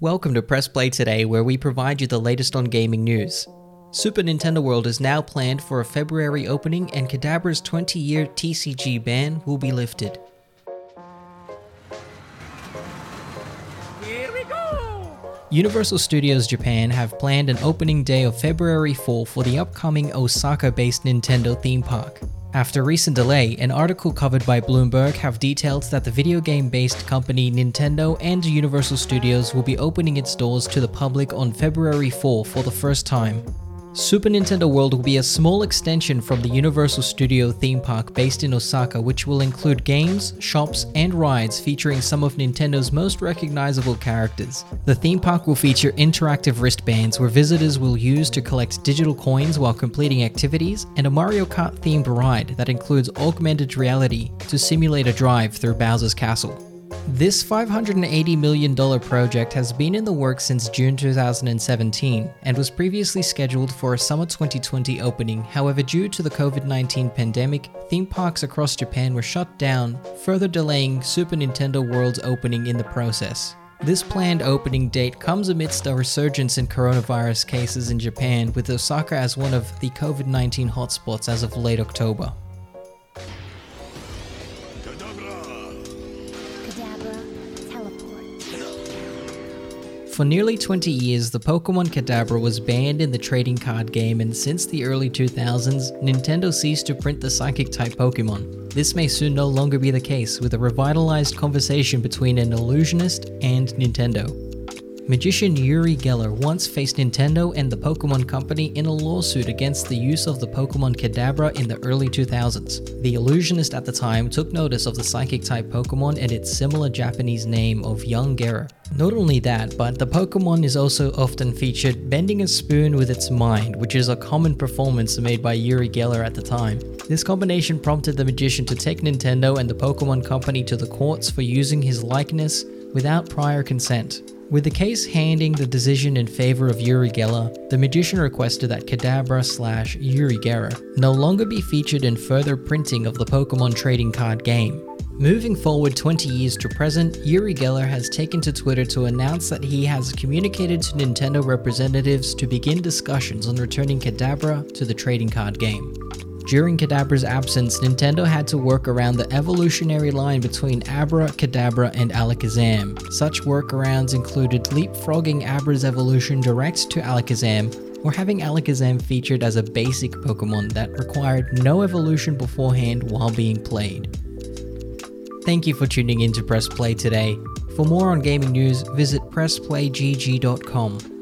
Welcome to Press Play Today, where we provide you the latest on gaming news. Super Nintendo World is now planned for a February opening, and Kadabra's 20 year TCG ban will be lifted. Here we go! Universal Studios Japan have planned an opening day of February 4 for the upcoming Osaka based Nintendo theme park. After recent delay, an article covered by Bloomberg have detailed that the video game based company Nintendo and Universal Studios will be opening its doors to the public on February 4 for the first time. Super Nintendo World will be a small extension from the Universal Studio theme park based in Osaka, which will include games, shops, and rides featuring some of Nintendo's most recognizable characters. The theme park will feature interactive wristbands where visitors will use to collect digital coins while completing activities, and a Mario Kart themed ride that includes augmented reality to simulate a drive through Bowser's Castle. This $580 million project has been in the works since June 2017 and was previously scheduled for a summer 2020 opening. However, due to the COVID 19 pandemic, theme parks across Japan were shut down, further delaying Super Nintendo World's opening in the process. This planned opening date comes amidst a resurgence in coronavirus cases in Japan, with Osaka as one of the COVID 19 hotspots as of late October. For nearly 20 years, the Pokemon Kadabra was banned in the trading card game, and since the early 2000s, Nintendo ceased to print the Psychic type Pokemon. This may soon no longer be the case, with a revitalized conversation between an illusionist and Nintendo. Magician Uri Geller once faced Nintendo and the Pokemon Company in a lawsuit against the use of the Pokemon Kadabra in the early 2000s. The illusionist at the time took notice of the psychic type Pokemon and its similar Japanese name of Young Geller. Not only that, but the Pokemon is also often featured bending a spoon with its mind, which is a common performance made by Uri Geller at the time. This combination prompted the magician to take Nintendo and the Pokemon Company to the courts for using his likeness without prior consent. With the case handing the decision in favor of Uri Geller, the magician requested that Kadabra slash Uri Geller no longer be featured in further printing of the Pokemon trading card game. Moving forward 20 years to present, Uri Geller has taken to Twitter to announce that he has communicated to Nintendo representatives to begin discussions on returning Kadabra to the trading card game. During Kadabra's absence, Nintendo had to work around the evolutionary line between Abra, Kadabra, and Alakazam. Such workarounds included leapfrogging Abra's evolution direct to Alakazam, or having Alakazam featured as a basic Pokemon that required no evolution beforehand while being played. Thank you for tuning in to Press Play today. For more on gaming news, visit PressPlayGG.com.